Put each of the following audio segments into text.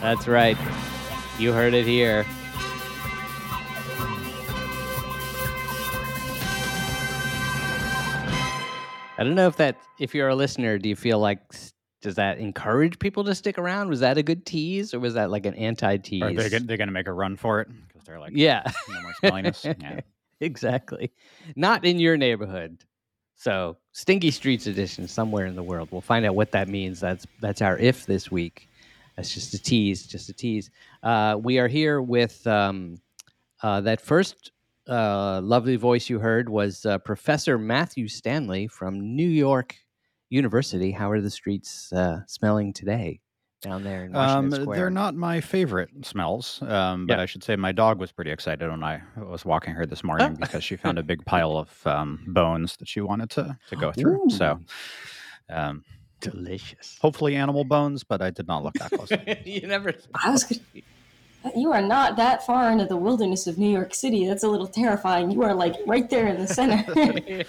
That's right. You heard it here. I don't know if that if you're a listener, do you feel like does that encourage people to stick around? Was that a good tease or was that like an anti-tease? They're, gonna- they're going to make a run for it because they're like, yeah. no. Yeah. exactly. Not in your neighborhood. So, Stinky Streets edition somewhere in the world. We'll find out what that means. That's that's our if this week. That's just a tease, just a tease. Uh, we are here with um, uh, that first uh, lovely voice you heard was uh, Professor Matthew Stanley from New York University. How are the streets uh, smelling today down there in Um, Washington Square? they're not my favorite smells, um, but Yeah. I should say my dog was pretty excited when I was walking her this morning because she found a big pile of um, bones that she wanted to, to go through. So, um, delicious. hopefully animal bones, but I did not look that close. you never. I was gonna- You are not that far into the wilderness of New York City. That's a little terrifying. You are like right there in the center.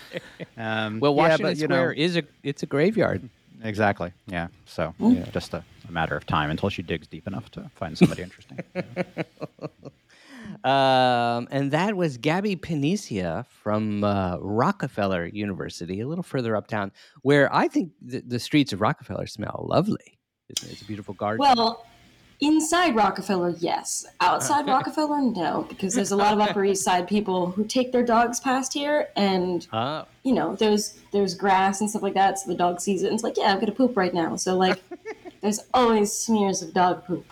Um, Well, yeah, Washington but, you Square know, is a it's a graveyard. exactly. Yeah. So, Mm. yeah, just a, a matter of time until she digs deep enough to find somebody interesting. Um, and that was Gabby Panicia from uh, Rockefeller University, a little further uptown, where I think the, the streets of Rockefeller smell lovely. It's, it's a beautiful garden. well, inside Rockefeller, yes. Outside Rockefeller, no, because there's a lot of Upper East Side people who take their dogs past here, and Ah, you know, there's there's grass and stuff like that, so the dog sees it and it's like, yeah, I'm gonna poop right now. So like, there's always smears of dog poop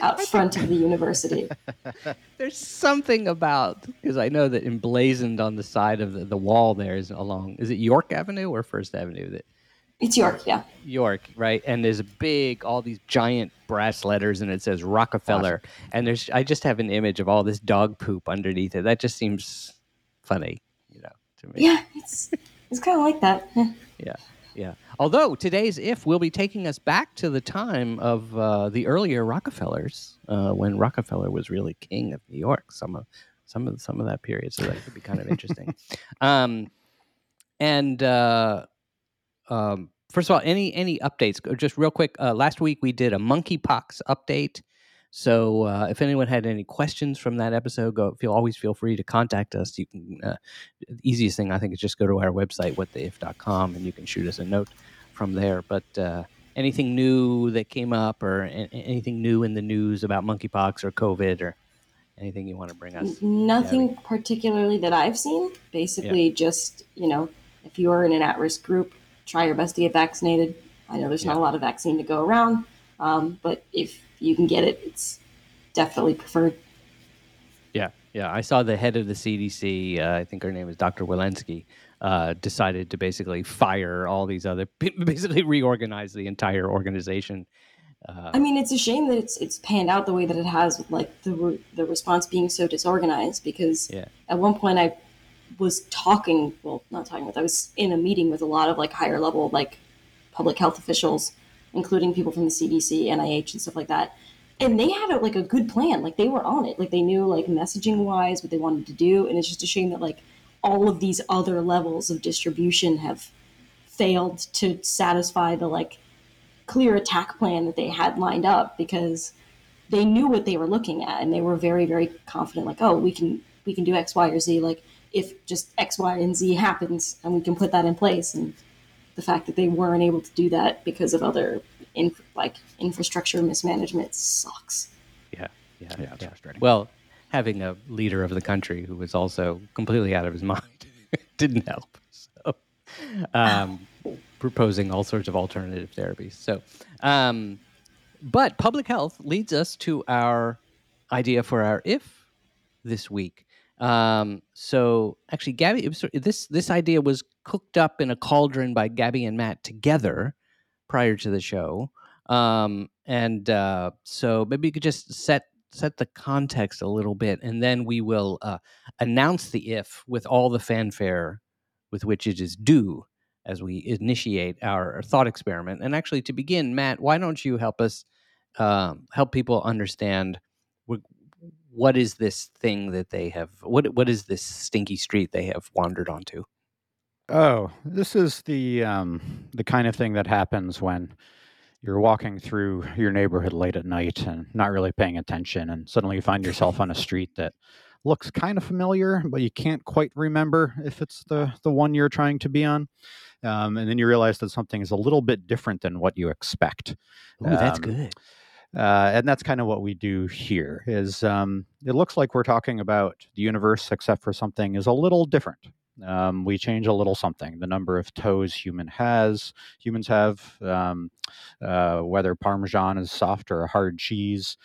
out front of the university. there's something about because I know that emblazoned on the side of the, the wall there is along. Is it York Avenue or First Avenue? That It's York, yeah. York, right? And there's a big, all these giant brass letters, and it says Rockefeller. And there's, I just have an image of all this dog poop underneath it. That just seems funny, you know, to me. Yeah, it's it's kind of like that. Yeah, yeah. Although today's if will be taking us back to the time of uh, the earlier Rockefellers, uh, when Rockefeller was really king of New York. Some of, some of, some of that period. So that could be kind of interesting. Um, and uh, um, first of all, any any updates? Just real quick. Uh, last week we did a monkeypox update. So uh, if anyone had any questions from that episode, go feel always feel free to contact us. You can uh, the easiest thing I think is just go to our website whattheif.com and you can shoot us a note from there. But uh, anything new that came up or a- anything new in the news about monkeypox or COVID or anything you want to bring us? Nothing particularly that I've seen. Basically, just you know, if you are in an at-risk group, try your best to get vaccinated. I know there's not a lot of vaccine to go around, um, but if you can get it, it's definitely preferred. Yeah, yeah. I saw the head of the CDC. Uh, I think her name is Dr. Walensky. Uh, decided to basically fire all these other, basically reorganize the entire organization. Uh, I mean, it's a shame that it's it's panned out the way that it has, with like the re- the response being so disorganized. Because Yeah. at one point I was talking, well, not talking with, I was in a meeting with a lot of like higher level like public health officials, including people from the CDC, NIH, and stuff like that. And they had a, like a good plan. Like they were on it. Like they knew like messaging wise what they wanted to do. And it's just a shame that like all of these other levels of distribution have failed to satisfy the like clear attack plan that they had lined up because they knew what they were looking at and they were very very confident like oh we can we can do x y or z like if just x y and z happens and we can put that in place and the fact that they weren't able to do that because of other inf- like infrastructure mismanagement sucks yeah, yeah, Yeah, it's frustrating. Well, having a leader of the country who was also completely out of his mind didn't help. So, um, proposing all sorts of alternative therapies. So, um, but public health leads us to our idea for our if this week. Um, so actually, Gabby, it was, this this idea was cooked up in a cauldron by Gabby and Matt together prior to the show. Um, and uh, so maybe you could just set set the context a little bit, and then we will uh, announce the if with all the fanfare with which it is due as we initiate our thought experiment. And actually, to begin, Matt, why don't you help us um, help people understand what is this thing that they have? What what is this stinky street they have wandered onto? Oh, this is the um, the kind of thing that happens when you're walking through your neighborhood late at night and not really paying attention, and suddenly you find yourself on a street that looks kind of familiar, but you can't quite remember if it's the the one you're trying to be on. Um, and then you realize that something is a little bit different than what you expect. Ooh, that's Um, good. uh, and that's kind of what we do here. Is um, it looks like we're talking about the universe, except for something is a little different. Um, we change a little something. The number of toes human has, humans have, um, uh, whether Parmesan is soft or a hard cheese,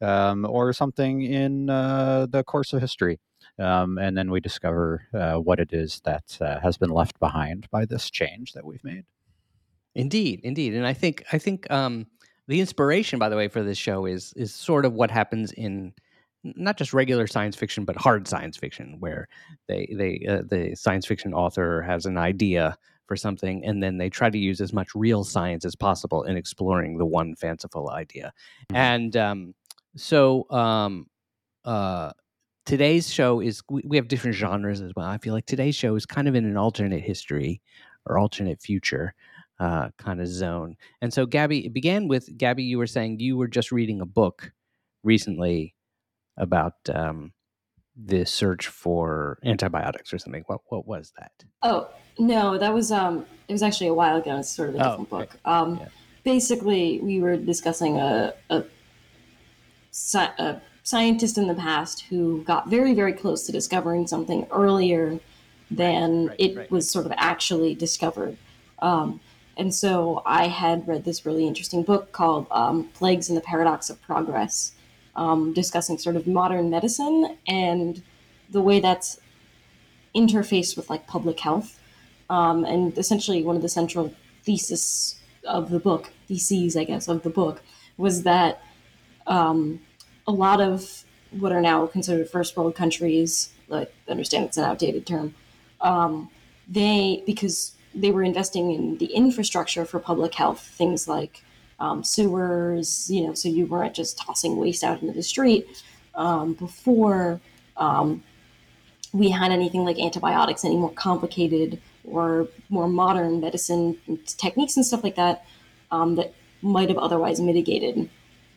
um, or something in uh, the course of history. Um, and then we discover uh, what it is that uh, has been left behind by this change that we've made. Indeed, indeed, and I think I think um, the inspiration, by the way, for this show is is sort of what happens in not just regular science fiction, but hard science fiction, where they they uh, the science fiction author has an idea for something, and then they try to use as much real science as possible in exploring the one fanciful idea. Mhm. And um, so um, uh, today's show is we, we have different genres as well. I feel like today's show is kind of in an alternate history or alternate future uh, kind of zone. And so, Gabby, it began with Gabby. You were saying you were just reading a book recently about um, the search for antibiotics or something. What what was that? Oh no, that was um, it was actually a while ago. It's sort of a Oh, different okay. book. Um, Yeah. basically, we were discussing a, a, sci- a scientist in the past who got very, very close to discovering something earlier than right, it right. was sort of actually discovered. Um, and so I had read this really interesting book called um, Plagues and the Paradox of Progress, um, discussing sort of modern medicine and the way that's interfaced with like public health. Um, and essentially, one of the central thesis of the book, theses, I guess, of the book, was that um, a lot of what are now considered first world countries, like I understand it's an outdated term, um, they because they were investing in the infrastructure for public health, things like um, sewers, you know, so you weren't just tossing waste out into the street um, before um, we had anything like antibiotics, any more complicated or more modern medicine techniques and stuff like that um, that might have otherwise mitigated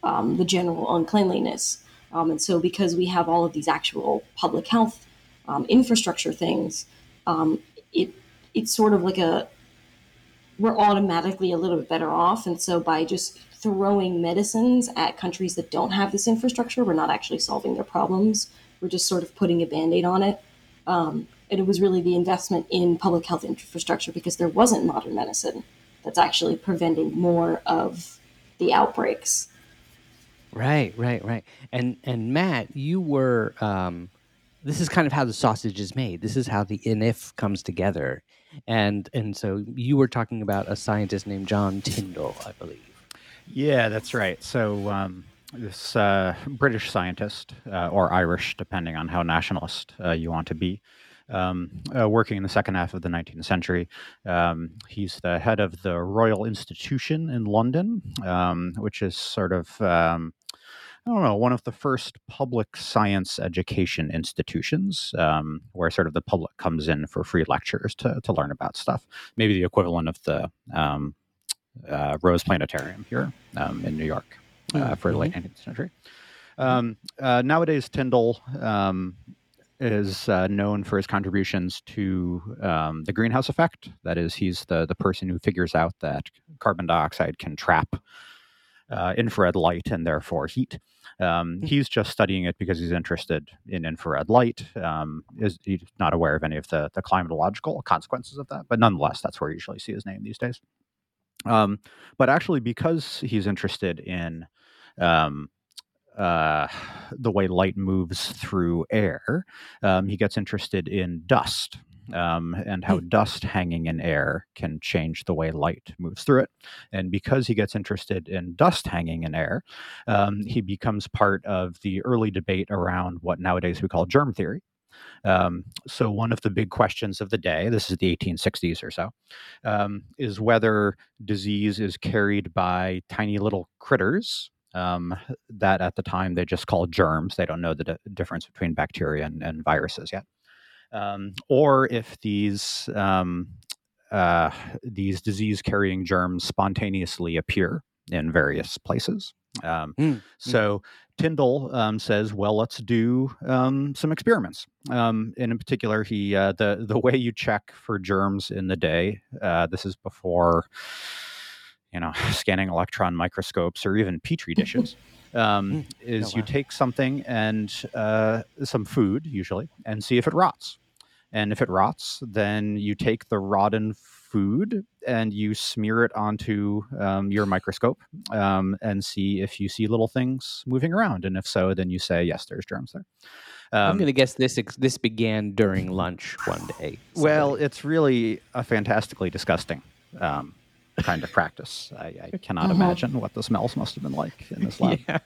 um, the general uncleanliness. And so, because we have all of these actual public health infrastructure things, it it's sort of like a we're automatically a little bit better off. And so, by just throwing medicines at countries that don't have this infrastructure, we're not actually solving their problems. We're just sort of putting a band aid on it. Um, and it was really the investment in public health infrastructure because there wasn't modern medicine that's actually preventing more of the outbreaks. Right, right, right. And and Matt, you were um this is kind of how the sausage is made. This is how the INIF comes together. And and so you were talking about a scientist named John Tyndall, I believe. Yeah, that's right. So um, this uh, British scientist, uh, or Irish, depending on how nationalist uh, you want to be, um, uh, working in the second half of the 19th century. Um, he's the head of the Royal Institution in London, um, which is sort of um, I don't know, one of the first public science education institutions um, where sort of the public comes in for free lectures to, to learn about stuff. Maybe the equivalent of the um, uh, Rose Planetarium here um, in New York uh, for the late 19th century. Um, uh, nowadays, Tyndall um, is uh, known for his contributions to um, the greenhouse effect. That is, he's the, the person who figures out that carbon dioxide can trap uh, infrared light and therefore heat. Um, Hmm. he's just studying it because he's interested in infrared light. Um, is he's not aware of any of the, the climatological consequences of that, but nonetheless, that's where you usually see his name these days. Um, but actually, because he's interested in um, uh, the way light moves through air, um, he gets interested in dust. Um, and how dust hanging in air can change the way light moves through it. And because he gets interested in dust hanging in air, um, he becomes part of the early debate around what nowadays we call germ theory. Um, so, one of the big questions of the day, this is the 1860s or so, um, is whether disease is carried by tiny little critters um, that at the time they just called germs. They don't know the d- difference between bacteria and, and viruses yet. Um, or if these um, uh, these disease carrying germs spontaneously appear in various places. Um, Mm, so Tyndall um, says, "Well, let's do um, some experiments." Um, and in particular, he uh, the the way you check for germs in the day. Uh, this is before you know scanning electron microscopes or even petri dishes. Um, Mm. is Oh, you take something and uh, some food usually and see if it rots. And if it rots, then you take the rotten food and you smear it onto um, your microscope um, and see if you see little things moving around. And if so, then you say, yes, there's germs there. I'm Um, going to guess this this began during lunch one day. well, it's really a fantastically disgusting um, kind of practice. I, I cannot Uh-huh. imagine what the smells must have been like in this lab. yeah.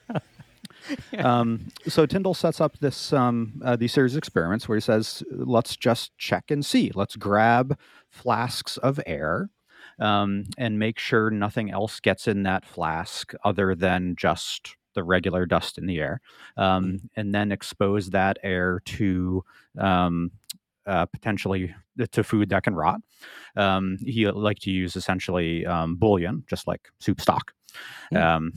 um, so Tyndall sets up this um, uh, these series of experiments where he says, "Let's just check and see. Let's grab flasks of air um, and make sure nothing else gets in that flask other than just the regular dust in the air, um, and then expose that air to." Um, uh, potentially to food that can rot. Um, he liked to use essentially um, bouillon, just like soup stock, Mm.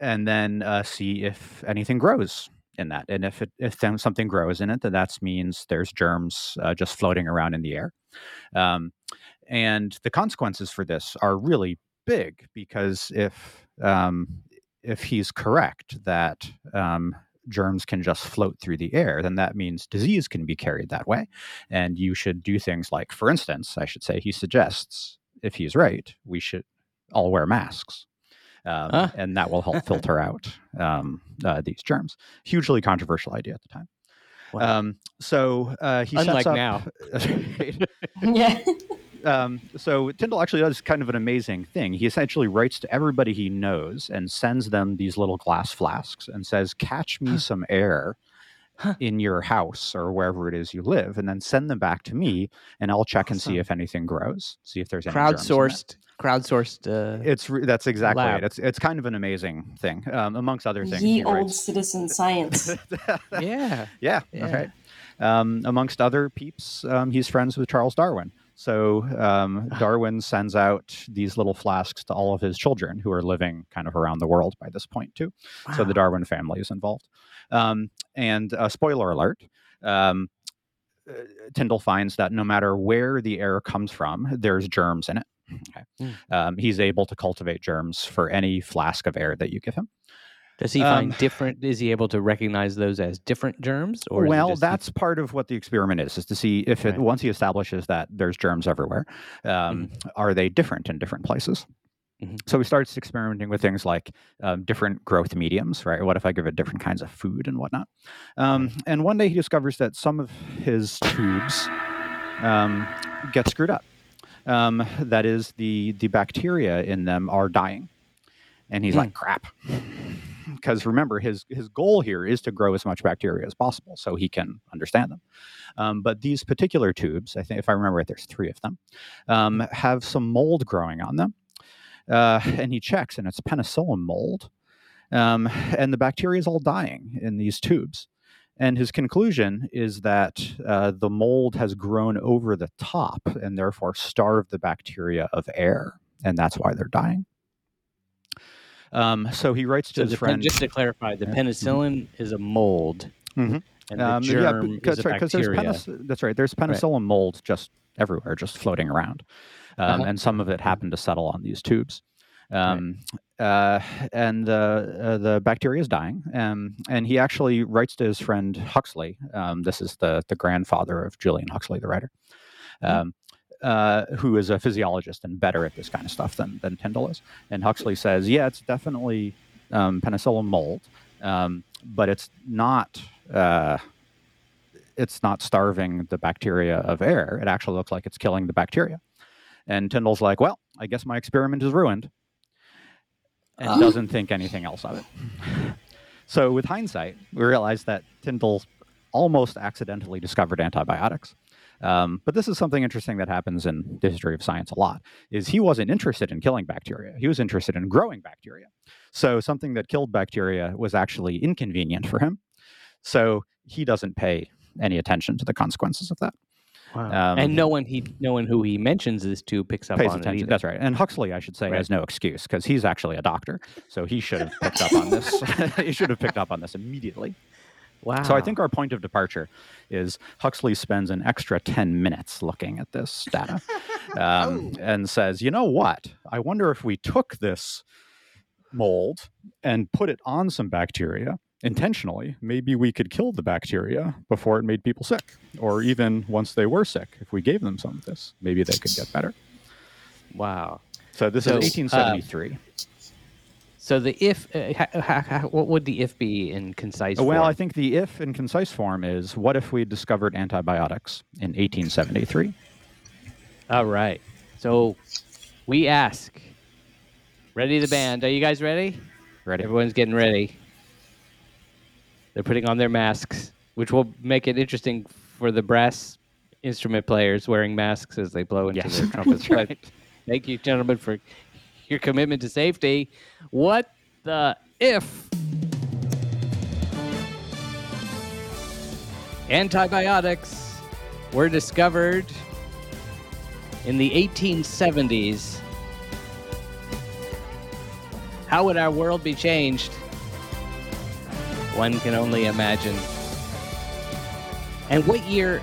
And then uh, see if anything grows in that. And if it, if something grows in it, then that means there's germs uh, just floating around in the air. Um, and the consequences for this are really big because if um, if he's correct that um, germs can just float through the air, then that means disease can be carried that way. And you should do things like, for instance, I should say, he suggests, if he's right, we should all wear masks. Um, Huh. And that will help filter out um, uh, these germs. Hugely controversial idea at the time. Wow. Um, so uh, he Unlike sets up, now. Yeah. um, so Tyndall actually does kind of an amazing thing. He essentially writes to everybody he knows and sends them these little glass flasks and says, "Catch me Huh. some air." Huh. In your house or wherever it is you live, and then send them back to me, and I'll check and see if anything grows, see if there's any crowdsourced crowdsourced uh, It's re- that's exactly lab. it. It's it's kind of an amazing thing, um, amongst other things. Ye he old writes- citizen science. yeah yeah, that's Yeah. right. Um, amongst other peeps, um, he's friends with Charles Darwin. So um, Darwin sends out these little flasks to all of his children who are living kind of around the world by this point too. So the Darwin family is involved. Um, and uh, spoiler alert. Um, Tyndall finds that no matter where the air comes from, there's germs in it. Okay. Mm. Um, he's able to cultivate germs for any flask of air that you give him. does he um, find different is he able to recognize those as different germs or well, that's part of what the experiment is: is to see if it Right. once he establishes that there's germs everywhere, um, are they different in different places? Mhm. So he starts experimenting with things like um, different growth mediums, right? What if I give it different kinds of food and whatnot? Um, and one day he discovers that some of his tubes um, get screwed up. Um, that is, the the bacteria in them are dying, and he's Hmm. like, "Crap." Because remember, his his goal here is to grow as much bacteria as possible, so he can understand them. Um, but these particular tubes, I think, if I remember right, there's three of them, um, have some mold growing on them. Uh, and he checks, and it's penicillin mold. Um, and the bacteria is all dying in these tubes. And his conclusion is that uh, the mold has grown over the top and therefore starved the bacteria of air. And that's why they're dying. Um, so he writes to so his pen- friend. just to clarify the Yeah. penicillin is a mold Mhm. and the Um, germ yeah, is a right, there's bacteria penic- that's right. There's penicillin mold just everywhere, just floating around, um, Uh-huh. and some of it happened to settle on these tubes. Um, uh, and the uh, the bacteria is dying, um, and he actually writes to his friend Huxley. Um, this is the the grandfather of Julian Huxley, the writer, um, uh, who is a physiologist and better at this kind of stuff than than Tyndall is. And Huxley says, yeah, it's definitely um, penicillin mold, um, but it's not. Uh, it's not starving the bacteria of air. It actually looks like it's killing the bacteria. And Tyndall's like, well, I guess my experiment is ruined, and Oh. doesn't think anything else of it. So, with hindsight, we realize that Tyndall almost accidentally discovered antibiotics. Um, but this is something interesting that happens in the history of science a lot. Is he wasn't interested in killing bacteria; he was interested in growing bacteria. So, something that killed bacteria was actually inconvenient for him. So, he doesn't pay any attention to the consequences of that. Wow. Um, and no one he, no one who he mentions this to picks up pays on it attention. either. That's right. And Huxley, I should say, Right. has no excuse because he's actually a doctor, so he should have picked up on this. he should have picked up on this immediately. Wow. So I think our point of departure is Huxley spends an extra ten minutes looking at this data um, and says, "You know what? I wonder if we took this mold and put it on some bacteria." Intentionally, maybe we could kill the bacteria before it made people sick, or even once they were sick, if we gave them some of this, maybe they could get better. wow. So this So, is 1873. So the if, uh, ha, ha, ha, what would the if be in concise? well, form? I think the if in concise form is what if we discovered antibiotics in 1873? All right. So we ask. Ready the band. Are you guys ready? Ready? Everyone's getting ready. They're putting on their masks, which will make it interesting for the brass instrument players wearing masks as they blow into Yes. their trumpets. But thank you, gentlemen, for your commitment to safety. What the if? Antibiotics were discovered in the 1870s. How would our world be changed? One can only imagine. And what year?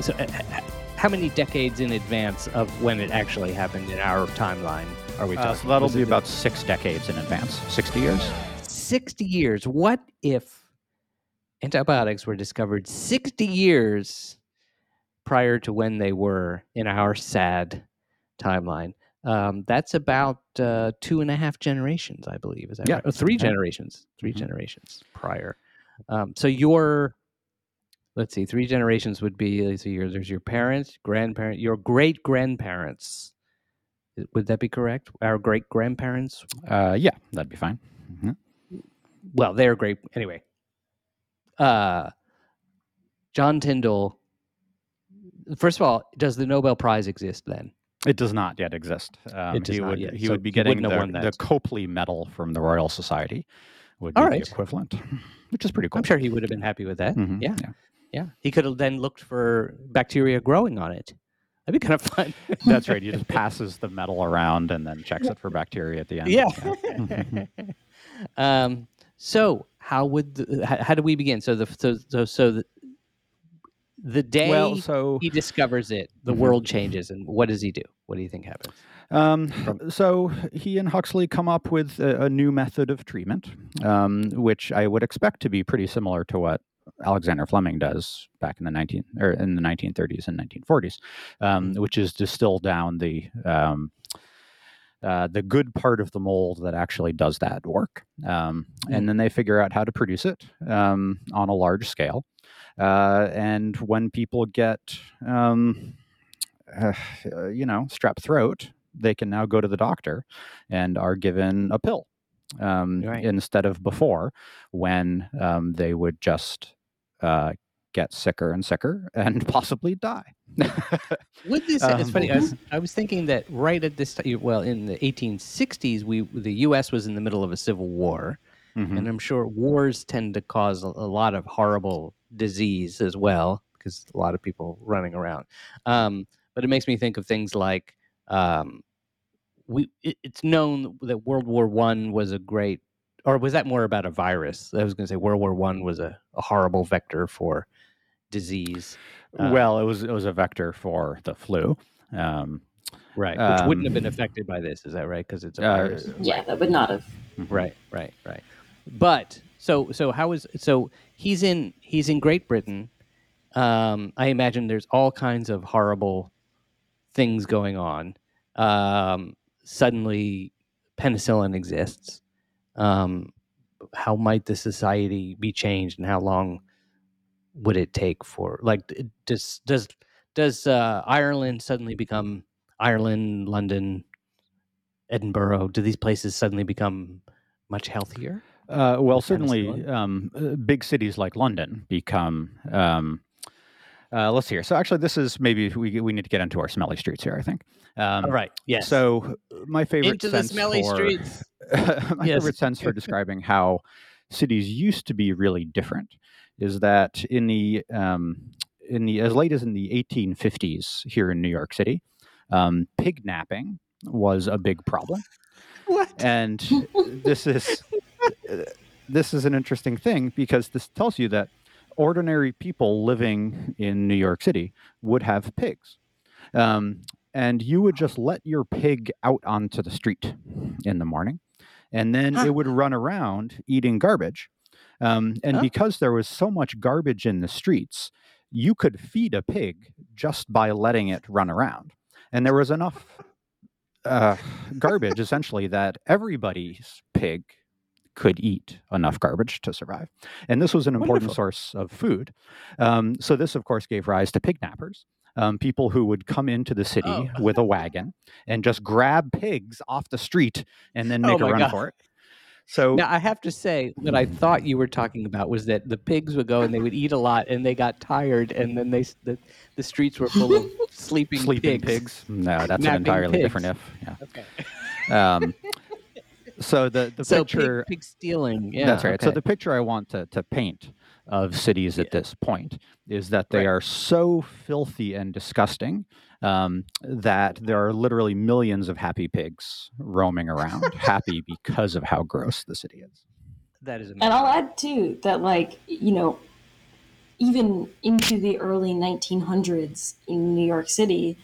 So, uh, uh, how many decades in advance of when it actually happened in our timeline are we talking? Uh, so that'll Was be about six decades in advance. 60 years? 60 years. What if antibiotics were discovered 60 years prior to when they were in our sad timeline? Um, that's about uh, two and a half generations, I believe. Is that Yeah, right? Oh, three okay. generations. 3 Mhm. generations prior. Um, so your, let's see, three generations would be. Let's your, there's your parents, grandparents, your great grandparents. Would that be correct? Our great grandparents Uh, yeah, that'd be fine. Mhm. well, they're great anyway. Uh, John Tyndall. First of all, does the Nobel Prize exist then? It does not yet exist. Um, It does he not would yet, he so would be getting the, the. Copley Medal from the Royal Society, would be the equivalent, which is pretty cool. I'm sure he would have been happy with that. Mhm, Yeah, yeah. He could have then looked for bacteria growing on it. That'd be kind of fun. That's right. He just passes the medal around and then checks it for bacteria at the end. Yeah. um, so how would the, how, how do we begin? So the so so, so the, the day Well, so he discovers it, the Mhm. world changes, and what does he do? What do you think happens? Um, so he and Huxley come up with a, a new method of treatment, um, which I would expect to be pretty similar to what Alexander Fleming does back in the 19 or in the 1930s and 1940s, um, which is distill down the um, uh, the good part of the mold that actually does that work, um, and then they figure out how to produce it um, on a large scale. Uh, and when people get um, uh, you know, strep throat, they can now go to the doctor and are given a pill um, Right. instead of before when um, they would just uh, get sicker and sicker and possibly die. Would this? it's funny. I Um, was, I was thinking that right at this time, well, in the 1860s, we the U.S. was in the middle of a civil war, Mhm. and I'm sure wars tend to cause a, a lot of horrible disease as well because a lot of people running around. Um, but it makes me think of things like um, we. It, it's known that World War One was a great, or was that more about a virus? I was going to say World War One was a, a horrible vector for disease. uh, well, it was it was a vector for the flu. Um, Right, which wouldn't have been Um, affected by this. Is that right? Because it's a uh, virus. Yeah, that would not have. Right, right, right. But so so how is so he's in he's in Great Britain. Um, I imagine there's all kinds of horrible things going on. Um, suddenly, penicillin exists. Um, how might the society be changed, and how long would it take for like does does does uh, Ireland suddenly become Ireland, London, Edinburgh? Do these places suddenly become much healthier? Uh, well, What kind of certainly, um, uh, big cities like London become. Um, uh, let's see here. So, actually, this is maybe we we need to get into our smelly streets here. I think. Um, All right. Yes. So, my favorite into the sense smelly for, streets. my Yes. favorite sense for describing how cities used to be really different is that in the um, in the as late as in the 1850s here in New York City, um, pig napping was a big problem What? and this is this is an interesting thing because this tells you that ordinary people living in New York City would have pigs, um, and you would just let your pig out onto the street in the morning, and then Huh. it would run around eating garbage. Um, and Oh. because there was so much garbage in the streets, you could feed a pig just by letting it run around, and there was enough uh, garbage essentially that everybody's pig could eat enough garbage to survive. And this was an important Wonderful. source of food. Um, so, this, of course, gave rise to pig nappers. Um, people who would come into the city Oh. with a wagon and just grab pigs off the street and then Oh make a run God. for it. So, Now I have to say what I thought you were talking about was that the pigs would go and they would eat a lot and they got tired and then they the, the streets were full of sleeping, sleeping pigs. pigs. No, that's an entirely pigs. different if. Yeah. Okay. Um, so the the so picture pig, pig stealing. Yeah. That's right. So the picture I want to, to paint of cities at this point is that they Right. are so filthy and disgusting um, that there are literally millions of happy pigs roaming around, happy because of how gross the city is. that is amazing. And I'll add too that, like, you know, even into the early 1900s in New York City,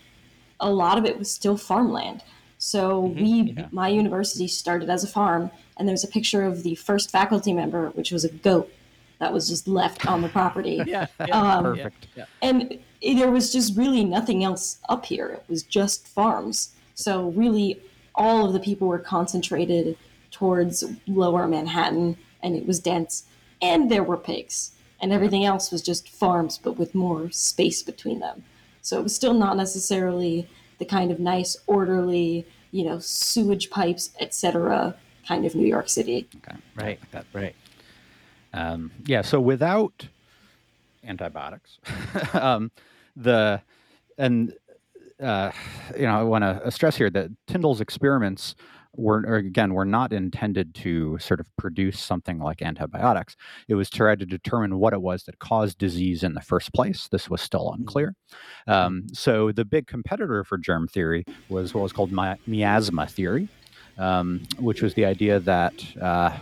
a lot of it was still farmland. So Mhm, we, yeah. my university started as a farm, and there's a picture of the first faculty member, which was a goat that was just left on the property. yeah. Um, Perfect. And there was just really nothing else up here. It was just farms. So really, all of the people were concentrated towards lower Manhattan, and it was dense. And there were pigs, and everything else was just farms, but with more space between them. So it was still not necessarily the kind of nice, orderly, you know, sewage pipes, etc. kind of New York City. Okay. Right. That. Right. Um, yeah. So without antibiotics, um, the and uh, you know I want to stress here that Tyndall's experiments were or again were not intended to sort of produce something like antibiotics. It was to try to determine what it was that caused disease in the first place. This was still unclear. Um, so the big competitor for germ theory was what was called mi- miasma theory, um, which was the idea that uh,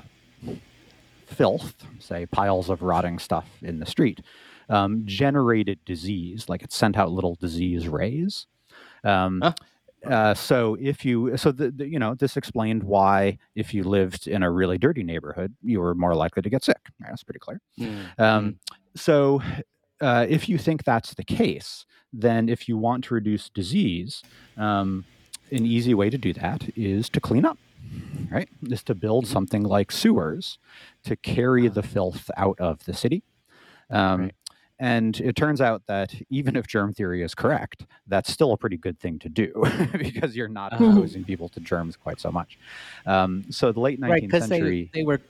filth, say piles of rotting stuff in the street, um, generated disease, like it sent out little disease rays. Um, Huh. Uh, so if you, so the, the, you know, this explained why if you lived in a really dirty neighborhood, you were more likely to get sick. Right, That's pretty clear. Mm, Um, so, uh, if you think that's the case, then if you want to reduce disease, um, an easy way to do that is to clean up, right? Is to build Mhm. something like sewers to carry the filth out of the city. Um, Right. And it turns out that even if germ theory is correct, that's still a pretty good thing to do because you're not Uh-huh. exposing people to germs quite so much. Um, so the late 19th right. Century. they, they were,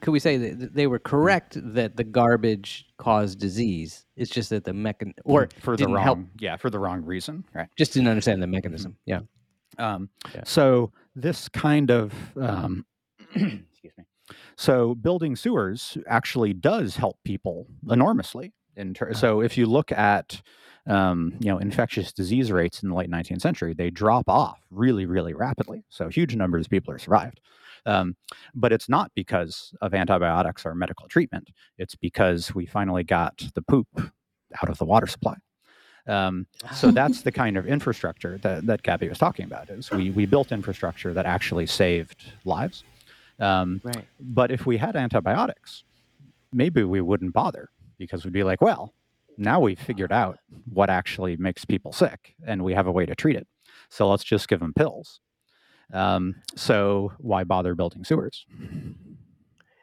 could we say that they were correct that the garbage caused disease? It's just that the mechan or for the wrong, help. yeah, for the wrong reason, right? just didn't understand the mechanism. Yeah. Um, Yeah. So this kind of um, excuse me. So building sewers actually does help people enormously. In ter- so if you look at um, you know infectious disease rates in the late 19th century, they drop off really, really rapidly. So huge numbers of people are survived. Um, but it's not because of antibiotics or medical treatment. It's because we finally got the poop out of the water supply. Um, so that's the kind of infrastructure that, that Gabby was talking about is we, we built infrastructure that actually saved lives. Um, Right. but if we had antibiotics, maybe we wouldn't bother because we'd be like, well, now we've figured out what actually makes people sick and we have a way to treat it. So let's just give them pills. Um, so why bother building sewers?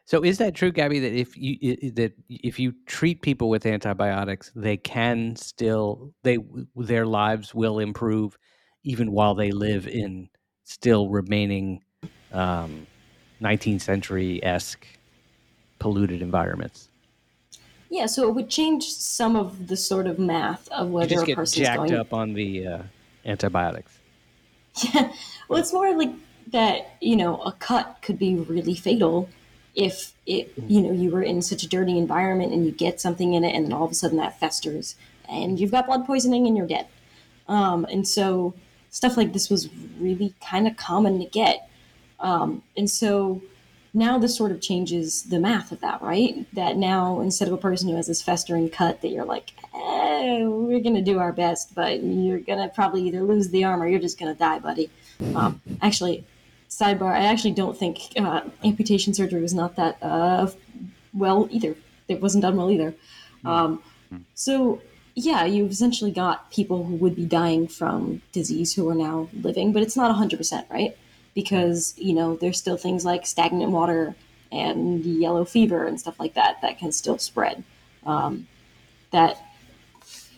So is that true, Gabby? That if you that if you treat people with antibiotics, they can still they their lives will improve, even while they live in still remaining um, 19th century esque polluted environments. Yeah, so it would change some of the sort of math of You whether just a get person's jacked going. up on the uh, antibiotics. Yeah, well, it's more like that. You know, a cut could be really fatal if it. You know, you were in such a dirty environment and you get something in it, and then all of a sudden that festers, and you've got blood poisoning and you're dead. Um, and so stuff like this was really kind of common to get. Um, and so now this sort of changes the math of that, right? That now instead of a person who has this festering cut, that you're like, eh, we're gonna do our best, but you're gonna probably either lose the arm or you're just gonna die, buddy. Um, actually, sidebar, I actually don't think uh, amputation surgery was not that uh, well either. It wasn't done well either. Um, so yeah, you've essentially got people who would be dying from disease who are now living, but it's not 100%, right? Because, you know, there's still things like stagnant water and yellow fever and stuff like that that can still spread. Um, that,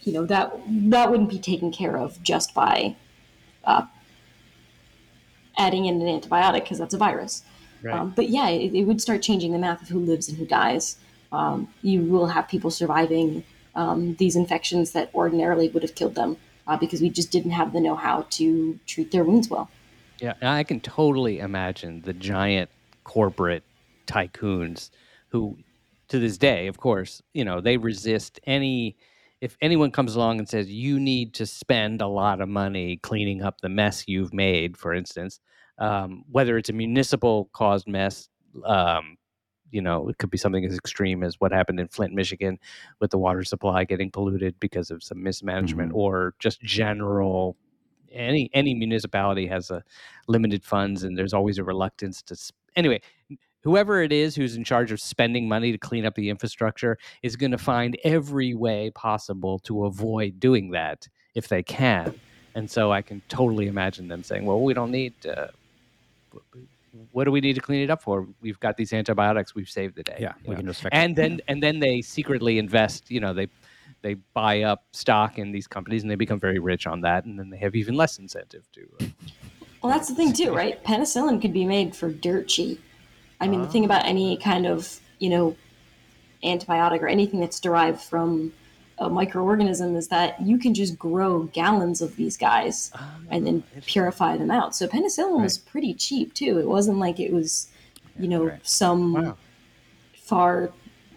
you know, that that wouldn't be taken care of just by uh, adding in an antibiotic because that's a virus. Um, but yeah, it, it would start changing the math of who lives and who dies. Um, you will have people surviving um, these infections that ordinarily would have killed them uh, because we just didn't have the know-how to treat their wounds well. Yeah, I can totally imagine the giant corporate tycoons who, to this day, of course, you know, they resist any. If anyone comes along and says you need to spend a lot of money cleaning up the mess you've made, for instance, um, whether it's a municipal caused mess, um, you know, it could be something as extreme as what happened in Flint, Michigan, with the water supply getting polluted because of some mismanagement, Mhm. or just general any any municipality has a limited funds and there's always a reluctance to sp- anyway whoever it is who's in charge of spending money to clean up the infrastructure is going to find every way possible to avoid doing that if they can. And so i can totally imagine them saying well we don't need uh, what do we need to clean it up for? We've got these antibiotics we've saved the day Yeah, we know? can just and then and then they secretly invest you know they they buy up stock in these companies and they become very rich on that and then they have even less incentive to uh, Well, that's the thing too, right? Penicillin could be made for dirt cheap. I mean, the thing about any kind of you know antibiotic or anything that's derived from a microorganism is that you can just grow gallons of these guys and then purify them out. So penicillin was pretty cheap too. It wasn't like it was, you know, right. some Wow. far,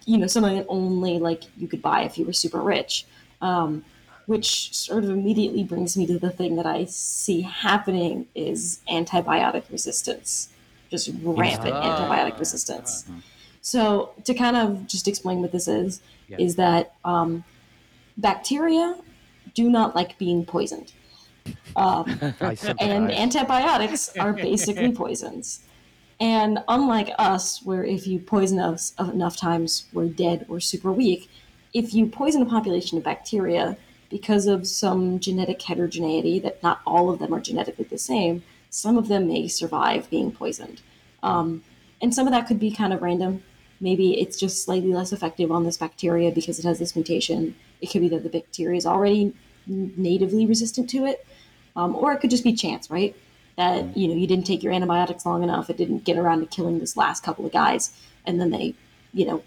you know, something that only like you could buy if you were super rich. Um, which sort of immediately brings me to the thing that I see happening is antibiotic resistance, just rampant Ah. antibiotic resistance. So to kind of just explain what this is, Yeah. is that um, bacteria do not like being poisoned. Um, and antibiotics are basically poisons. And unlike us, where if you poison us enough times, we're dead or super weak, if you poison a population of bacteria because of some genetic heterogeneity, that not all of them are genetically the same, some of them may survive being poisoned. Um, and some of that could be kind of random. Maybe it's just slightly less effective on this bacteria because it has this mutation. It could be that the bacteria is already natively resistant to it um, or it could just be chance, right? That you know you didn't take your antibiotics long enough, it didn't get around to killing this last couple of guys, and then they, you know,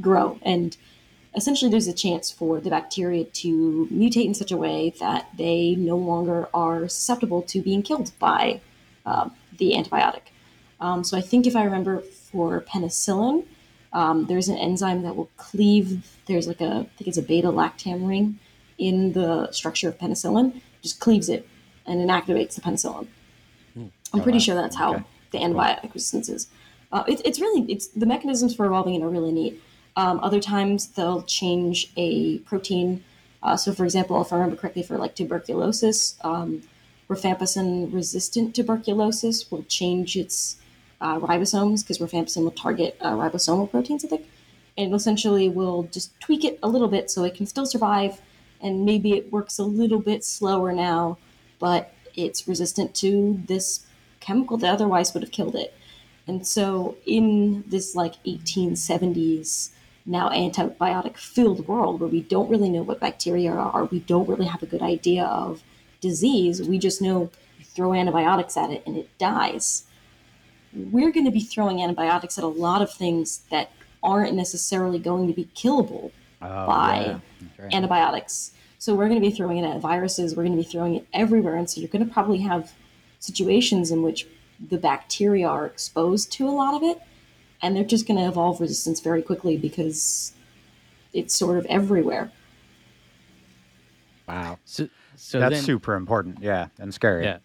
grow. And essentially, there's a chance for the bacteria to mutate in such a way that they no longer are susceptible to being killed by um, the antibiotic. Um, so I think if I remember for penicillin, um, there's an enzyme that will cleave. There's like a I think it's a beta lactam ring in the structure of penicillin, just cleaves it and inactivates the penicillin. I'm pretty sure that's how Okay. the antibiotic resistance is. Uh, it, it's really it's the mechanisms for evolving it are really neat. Um, other times they'll change a protein. Uh, so, for example, if I remember correctly, for like tuberculosis, um, rifampicin-resistant tuberculosis will change its uh, ribosomes because rifampicin will target uh, ribosomal proteins, I think, and essentially will just tweak it a little bit so it can still survive, and maybe it works a little bit slower now, but it's resistant to this chemical that otherwise would have killed it. And so in this like 1870s now antibiotic filled world where we don't really know what bacteria are, we don't really have a good idea of disease, we just know you throw antibiotics at it and it dies. We're going to be throwing antibiotics at a lot of things that aren't necessarily going to be killable Oh, by yeah. That's antibiotics. So we're going to be throwing it at viruses. We're going to be throwing it everywhere, and so you're going to probably have situations in which the bacteria are exposed to a lot of it, and they're just going to evolve resistance very quickly because it's sort of everywhere. wow. So, so That's then, super important. Yeah, and scary. Yeah.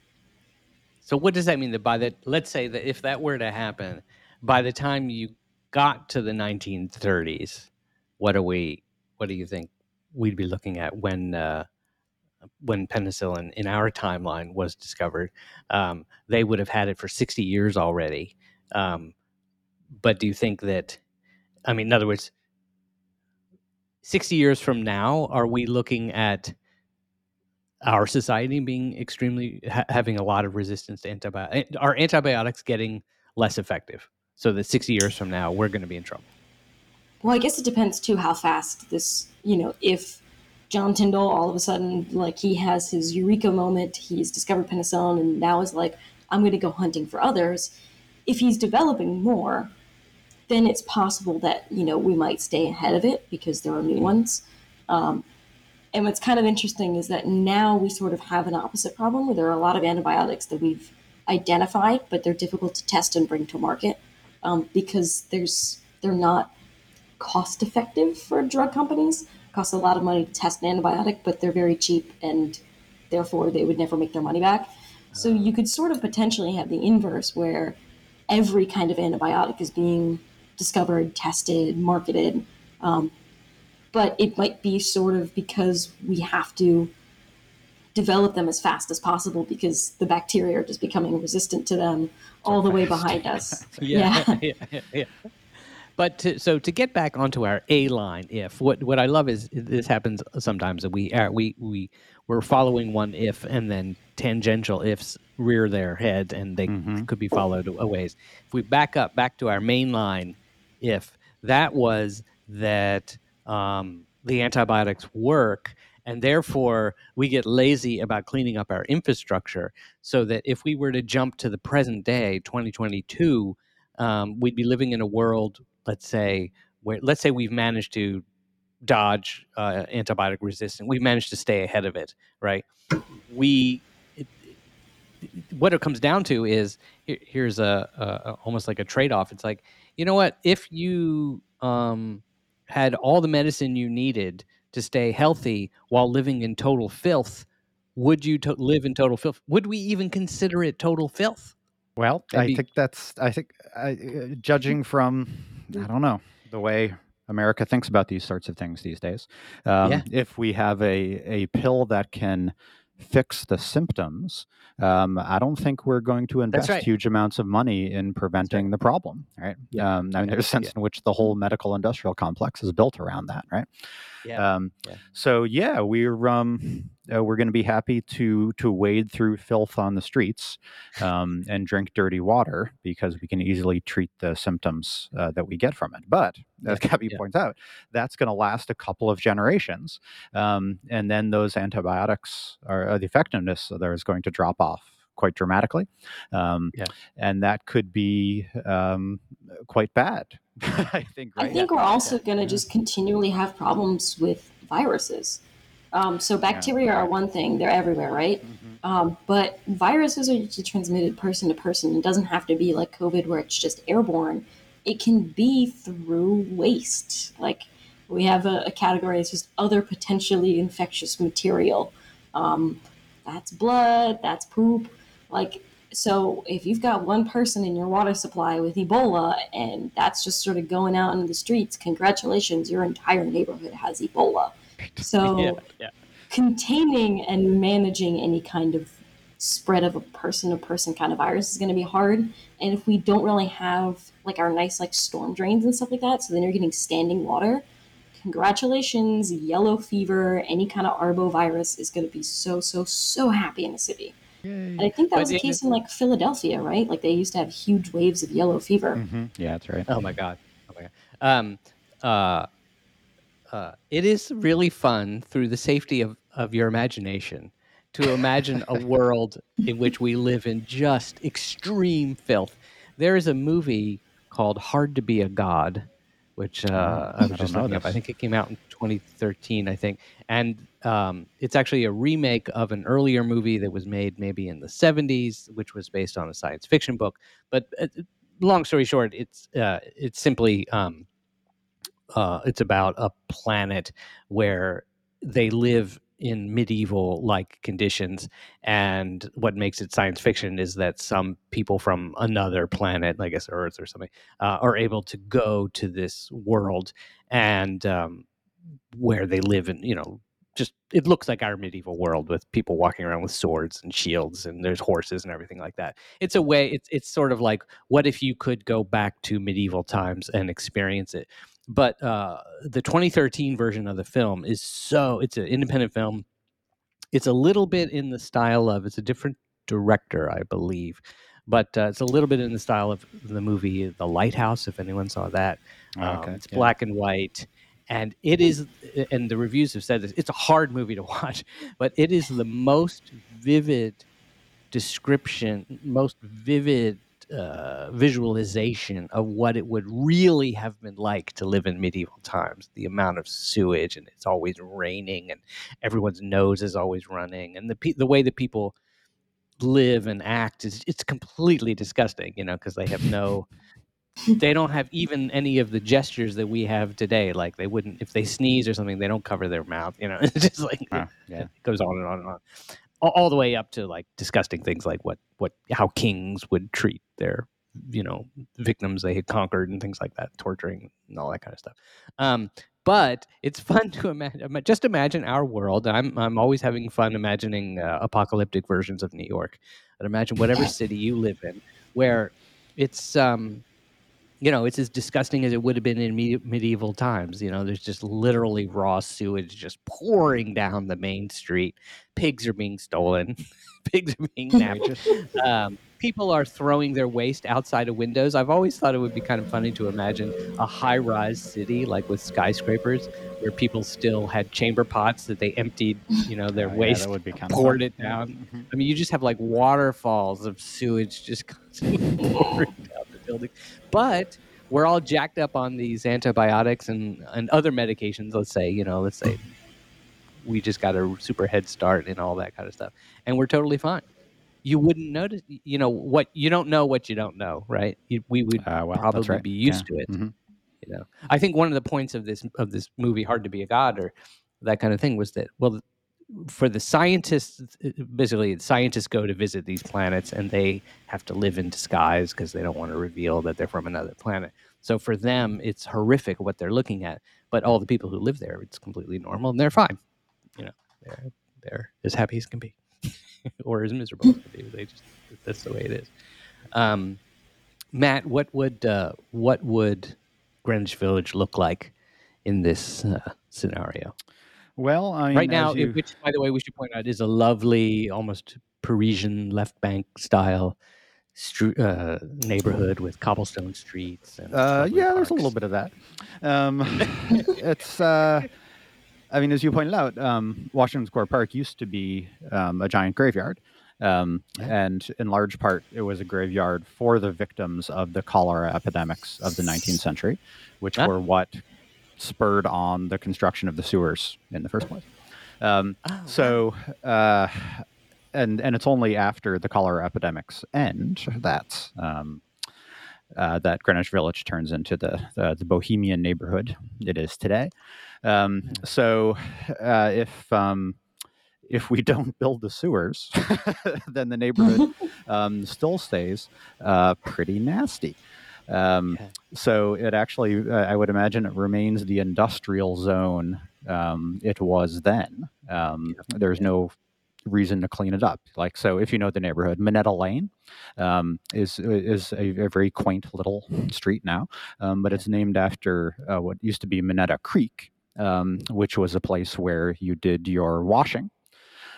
So what does that mean that by the let's say that if that were to happen, by the time you got to the 1930s, what do we what do you think we'd be looking at when uh, when penicillin in our timeline was discovered? Um, they would have had it for 60 years already. Um, but do you think that I mean in other words 60 years from now are we looking at our society being extremely ha- having a lot of resistance to antibiotics are antibiotics getting less effective so that 60 years from now we're going to be in trouble Well, I guess it depends too how fast this, you know, if John Tyndall all of a sudden, like, he has his eureka moment, he's discovered penicillin, and now is like, I'm going to go hunting for others. If he's developing more, then it's possible that, you know, we might stay ahead of it because there are new ones. Um, and what's kind of interesting is that now we sort of have an opposite problem where there are a lot of antibiotics that we've identified, but they're difficult to test and bring to market um, because there's they're not cost effective for drug companies. Costs a lot of money to test an antibiotic, but they're very cheap and therefore they would never make their money back. So you could sort of potentially have the inverse where every kind of antibiotic is being discovered, tested, marketed. Um, but it might be sort of because we have to develop them as fast as possible because the bacteria are just becoming resistant to them all the way behind us. yeah, yeah. yeah, But to, so to get back onto our A line, if what what I love is this happens sometimes that we are we we we're following one if and then tangential ifs rear their head and they Mhm. could be followed a ways. If we back up back to our main line, if that was that um, the antibiotics work and therefore we get lazy about cleaning up our infrastructure so that if we were to jump to the present day 2022 um, we'd be living in a world let's say where let's say we've managed to dodge uh, antibiotic resistance we've managed to stay ahead of it right? We it, what it comes down to is here- here's a, a, almost like a trade-off. It's like you know what? If you um, had all the medicine you needed to stay healthy while living in total filth would you to- live in total filth? Would we even consider it total filth? Well, That'd I be- think that's. I think, I, uh, judging from, I don't know, the way America thinks about these sorts of things these days. Um, Yeah. If we have a a pill that can fix the symptoms, um, I don't think we're going to invest right. huge amounts of money in preventing the problem. Right. Yeah. Um, I mean, there's a sense in which the whole medical industrial complex is built around that. Right. Yeah Um, Yeah. So yeah, we're um, uh, we're going to be happy to to wade through filth on the streets um, and drink dirty water because we can easily treat the symptoms uh, that we get from it. But as Gabby yeah. points out, that's going to last a couple of generations, um, and then those antibiotics are uh, the effectiveness of there is going to drop off quite dramatically, um, Yeah. and that could be um, quite bad. I think. I Right? think we're also going to Yeah. just continually have problems with viruses. Um, so bacteria are one thing; they're everywhere, right? Mhm. Um, but viruses are usually transmitted person to person. It doesn't have to be like COVID, where it's just airborne. It can be through waste. Like we have a, a category that's just other potentially infectious material. Um, that's blood. That's poop. Like so, if you've got one person in your water supply with Ebola, and that's just sort of going out into the streets, congratulations, your entire neighborhood has Ebola. So yeah yeah. containing and managing any kind of spread of a person to person kind of virus is going to be hard. And if we don't really have like our nice like storm drains and stuff like that so then you're getting standing water congratulations yellow fever any kind of arbovirus is going to be so so so happy in the city And I think that But was the case in like Philadelphia, right? Like they used to have huge waves of yellow fever. Mhm. Yeah, that's right. Oh my god. Oh my god. Um, uh, uh, it is really fun through the safety of, of your imagination to imagine a world in which we live in just extreme filth. There is a movie called Hard to Be a God, which uh, Oh, I I was don't just know looking up. I think it came out in 2013, I think. And um, it's actually a remake of an earlier movie that was made maybe in the 70s, which was based on a science fiction book. But uh, long story short, it's uh, it's simply um, uh, it's about a planet where they live in medieval like conditions and what makes it science fiction is that some people from another planet i guess earth or something uh, are able to go to this world and um, where they live in you know just it looks like our medieval world with people walking around with swords and shields and there's horses and everything like that. It's a way it's it's sort of like what if you could go back to medieval times and experience it? But uh, the 2013 version of the film is so it's an independent film. It's a little bit in the style of it's a different director i believe but uh, it's a little bit in the style of the movie the lighthouse if anyone saw that. Oh, um, okay, it's yeah. black and white and it is and the reviews have said this it's a hard movie to watch but it is the most vivid description most vivid uh, visualization of what it would really have been like to live in medieval times. The amount of sewage and it's always raining and everyone's nose is always running and the the way that people live and act is it's completely disgusting you know because they have no they don't have even any of the gestures that we have today like they wouldn't if they sneeze or something they don't cover their mouth you know it's just like Ah, yeah. it goes on and on and on all, all the way up to like disgusting things like what what how kings would treat their you know victims they had conquered and things like that torturing and all that kind of stuff um but it's fun to imagine just imagine our world i'm i'm always having fun imagining uh, apocalyptic versions of new york and imagine whatever city you live in where it's um you know, it's as disgusting as it would have been in medi- medieval times. You know, there's just literally raw sewage just pouring down the main street. Pigs are being stolen. Pigs are being napped. um, people are throwing their waste outside of windows. I've always thought it would be kind of funny to imagine a high-rise city like with skyscrapers, where people still had chamber pots that they emptied, you know, their Oh, yeah, waste that would be kind of poured fun. it down. Mhm. I mean, you just have like waterfalls of sewage just constantly pouring building. But we're all jacked up on these antibiotics and, and other medications. Let's say, you know, let's say we just got a super head start and all that kind of stuff, and we're totally fine. You wouldn't notice, you know, what you don't know, what you don't know, right? You, we would Uh, well, probably right. be used to it Mhm. you know i think one of the points of this of this movie hard to be a god or that kind of thing was that well for the scientists uh, basically scientists go to visit these planets and they have to live in disguise because they don't want to reveal that they're from another planet. So for them it's horrific what they're looking at but all the people who live there it's completely normal and they're fine. You know they're they're as happy as can be or as miserable as can be. They just that's the way it is. Um, matt what would uh, what would greenwich village look like in this uh, scenario Well, I mean, right now, you- which by the way we should point out is a lovely, almost Parisian left bank style stru- uh, neighborhood with cobblestone streets. And Uh, yeah, there's a little bit of that. Um, it's, uh, I mean, as you pointed out, um, Washington Square Park used to be um, a giant graveyard. Um, and in large part, it was a graveyard for the victims of the cholera epidemics of the 19th century, which Ah. were what spurred on the construction of the sewers in the first place. Um, Oh, so, uh, and and it's only after the cholera epidemics end that um, uh, that Greenwich Village turns into the, the the bohemian neighborhood it is today. Um, so, uh, if um, if we don't build the sewers, then the neighborhood um, still stays uh, pretty nasty. Um, Yeah. So it actually, uh, I would imagine, it remains the industrial zone um, it was then. Um, there's no reason to clean it up. Like so, if you know the neighborhood, Minetta Lane um, is is a, a very quaint little street now, um, but it's named after uh, what used to be Minetta Creek, um, which was a place where you did your washing.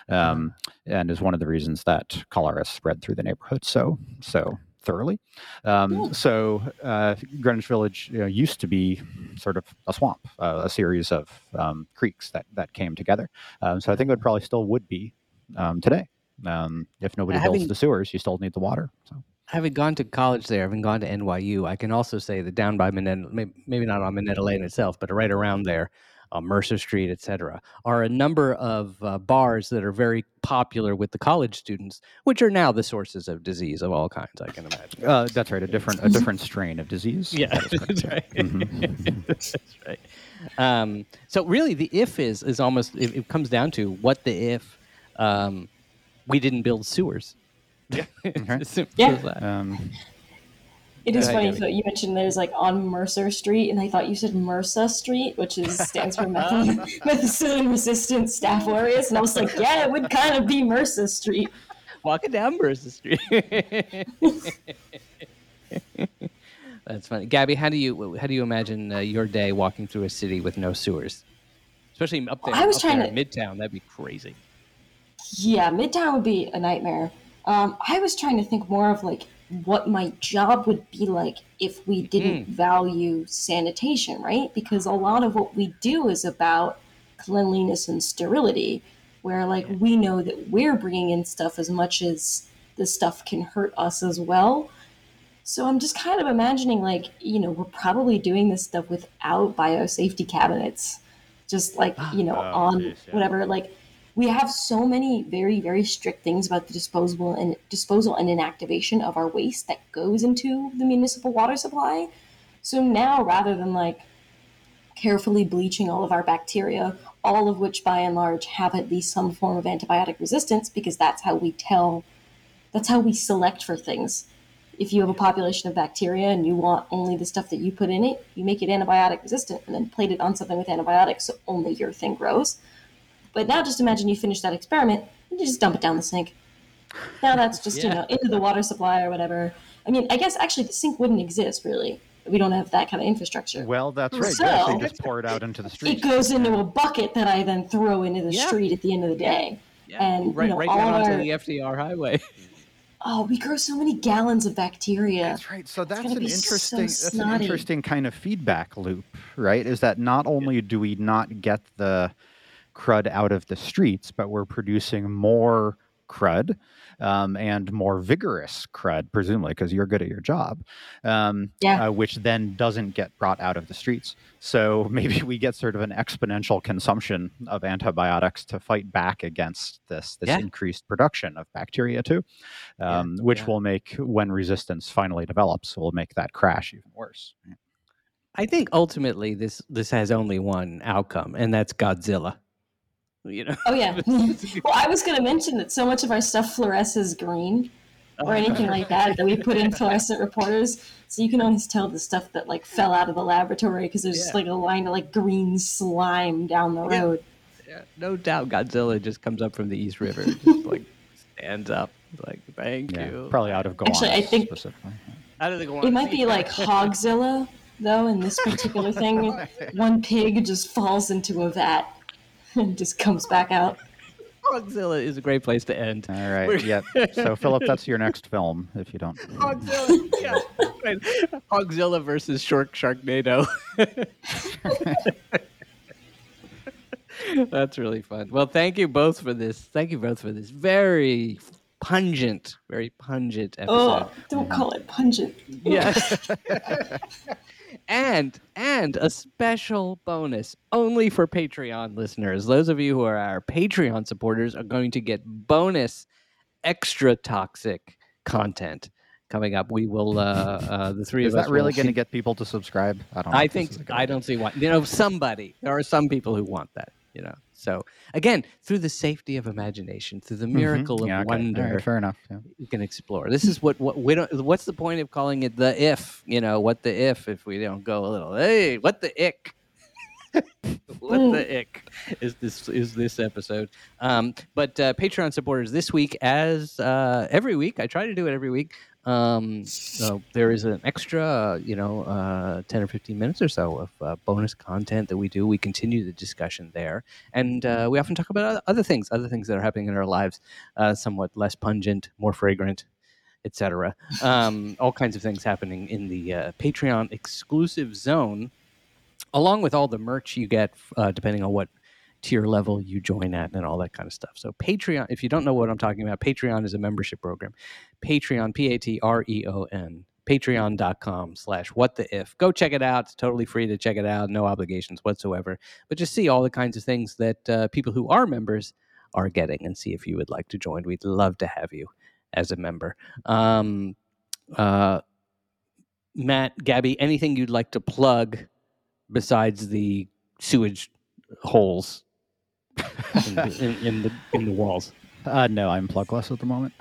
um, and is one of the reasons that cholera spread through the neighborhood so so thoroughly. Um, so uh, Greenwich Village you know, used to be sort of a swamp, uh, a series of um, creeks that that came together. Um, so I think it would probably still would be um, today. Um, if nobody Having- builds the sewers, you still need the water. So Having gone to college there, having gone to NYU, I can also say that down by Minetta, maybe not on Minetta Lane itself, but right around there, uh, Mercer Street, et cetera, are a number of uh, bars that are very popular with the college students, which are now the sources of disease of all kinds, I can imagine. uh, that's right, a different a different strain of disease. Yeah, That that's right. Mhm. that's right. Um, so really, the if is is almost it, it comes down to what the if um, we didn't build sewers. Yeah, Yeah. Um, It is funny you mentioned there's like on Mercer Street, and I thought you said MRSA Street, which is stands for methicillin, resistant staph aureus, and I was like, yeah, it would kind of be Mercer Street. walking down Mercer Street. That's funny, Gabby. How do you how do you imagine uh, your day walking through a city with no sewers, especially up there? I was trying to- in Midtown. That'd be crazy. Yeah, Midtown would be a nightmare. Um, I was trying to think more of like what my job would be like if we didn't hmm. value sanitation, right? Because a lot of what we do is about cleanliness and sterility, where like we know that we're bringing in stuff as much as the stuff can hurt us as well. So I'm just kind of imagining like, you know, we're probably doing this stuff without biosafety cabinets. Just like, you know, Oh, on geez, yeah. whatever like we have so many very very strict things about the disposable and disposal and inactivation of our waste that goes into the municipal water supply. So now rather than like carefully bleaching all of our bacteria, all of which by and large have at least some form of antibiotic resistance because that's how we tell that's how we select for things. If you have a population of bacteria and you want only the stuff that you put in it, you make it antibiotic resistant and then plate it on something with antibiotics so only your thing grows. But now just imagine you finish that experiment and you just dump it down the sink. Now that's just, you know, into the water supply or whatever. I mean, I guess actually the sink wouldn't exist really. We don't have that kind of infrastructure. well, that's right. So- yes, they just pour it out into the street. it goes into a bucket that I then throw into the Yeah. street at the end of the day. Yeah, And, you right, know, right down onto our- the FDR highway. Oh, we grow so many gallons of bacteria. That's right. So that's an be so that's an interesting kind of feedback loop, right? Is that not only do we not get the crud out of the streets, but we're producing more crud um, and more vigorous crud, presumably because you're good at your job, um, Yeah. uh, which then doesn't get brought out of the streets. So maybe we get sort of an exponential consumption of antibiotics to fight back against this this Yeah. increased production of bacteria too, Yeah, um, which yeah. will make when resistance finally develops, will make that crash even worse. I think ultimately this this has only one outcome, and that's Godzilla. You know, Oh yeah. well, I was going to mention that so much of our stuff fluoresces green oh, or anything like that that we put in fluorescent reporters, so you can always tell the stuff that like fell out of the laboratory because there's just like a line of like green slime down the Yeah. road. Yeah, no doubt Godzilla just comes up from the East River, just like stands up, like thank Yeah, you. probably out of Gowan Actually, I think- specifically. Out of the It might be like Hogzilla though. In this particular thing, one pig just falls into a vat and just comes back out. Godzilla is a great place to end. All right. We're- Yep. So Philip, that's your next film. If you don't. Hogzilla, yeah, right. Hogzilla versus Shark Sharknado. That's really fun. Well, thank you both for this. Thank you both for this very pungent, very pungent oh, episode. Oh, don't call it pungent. Yeah. And and a special bonus only for Patreon listeners. Those of you who are our Patreon supporters are going to get bonus extra toxic content coming up. We will uh, uh the three Is of us Is that really going to get people to subscribe? I don't. know I think is a good I don't see why. You know, somebody. There are some people who want that. You know. So again, through the safety of imagination, through the Mhm. miracle of okay. Wonder, right, fair enough. Yeah. you can explore. This is what what we don't. What's the point of calling it the if? You know, what the if if we don't go a little. Hey, what the ick? what the ick is this is this episode? Um, but uh, Patreon supporters this week, as uh, every week, I try to do it every week. Um, so there is an extra, uh, you know, uh, 10 or 15 minutes or so of uh, bonus content that we do. We continue the discussion there. And uh, we often talk about other things, other things that are happening in our lives, uh, somewhat less pungent, more fragrant, etc. Um, all kinds of things happening in the uh, Patreon exclusive zone, along with all the merch you get, uh, depending on what tier level you join at and all that kind of stuff. So Patreon, if you don't know what I'm talking about, Patreon is a membership program. Patreon, P-A-T-R-E-O-N, patreon.com slash what the if. Go check it out. It's totally free to check it out. No obligations whatsoever. But just see all the kinds of things that uh, people who are members are getting and see if you would like to join. We'd love to have you as a member. Um, uh, Matt, Gabby, anything you'd like to plug besides the sewage holes in, the, in, in the in the walls? Uh, no, I'm plugless at the moment.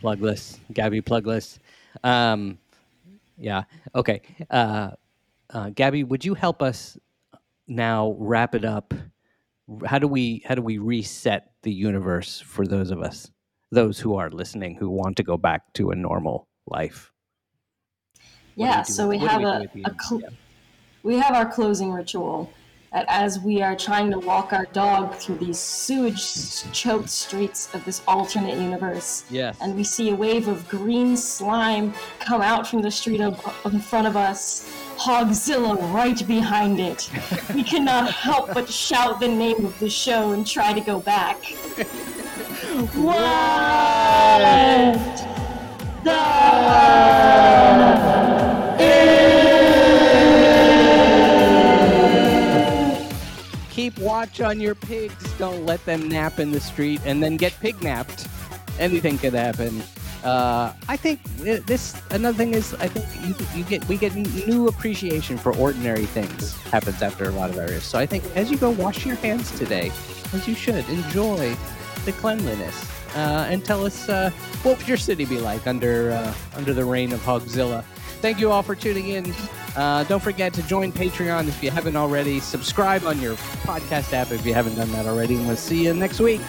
Plugless, Gabby, plugless. Um, yeah. Okay. Uh, uh, Gabby, would you help us now wrap it up? How do we how do we reset the universe for those of us, those who are listening, who want to go back to a normal life? What Yeah, do so we what have do a, a cl- Yeah. we have our closing ritual that as we are trying to walk our dog through these sewage choked streets of this alternate universe Yes. and we see a wave of green slime come out from the street in front of us hogzilla right behind it. We cannot help but shout the name of the show and try to go back. What? Keep watch on your pigs. Don't let them nap in the street and then get pig napped. Anything could happen. Uh, I think this another thing is I think you, you get we get new appreciation for ordinary things happens after a lot of areas. So I think as you go wash your hands today, as you should enjoy the cleanliness uh, and tell us uh, what would your city be like under uh, under the reign of Hogzilla. Thank you all for tuning in. Uh, don't forget to join Patreon if you haven't already. Subscribe on your podcast app if you haven't done that already. And we'll see you next week.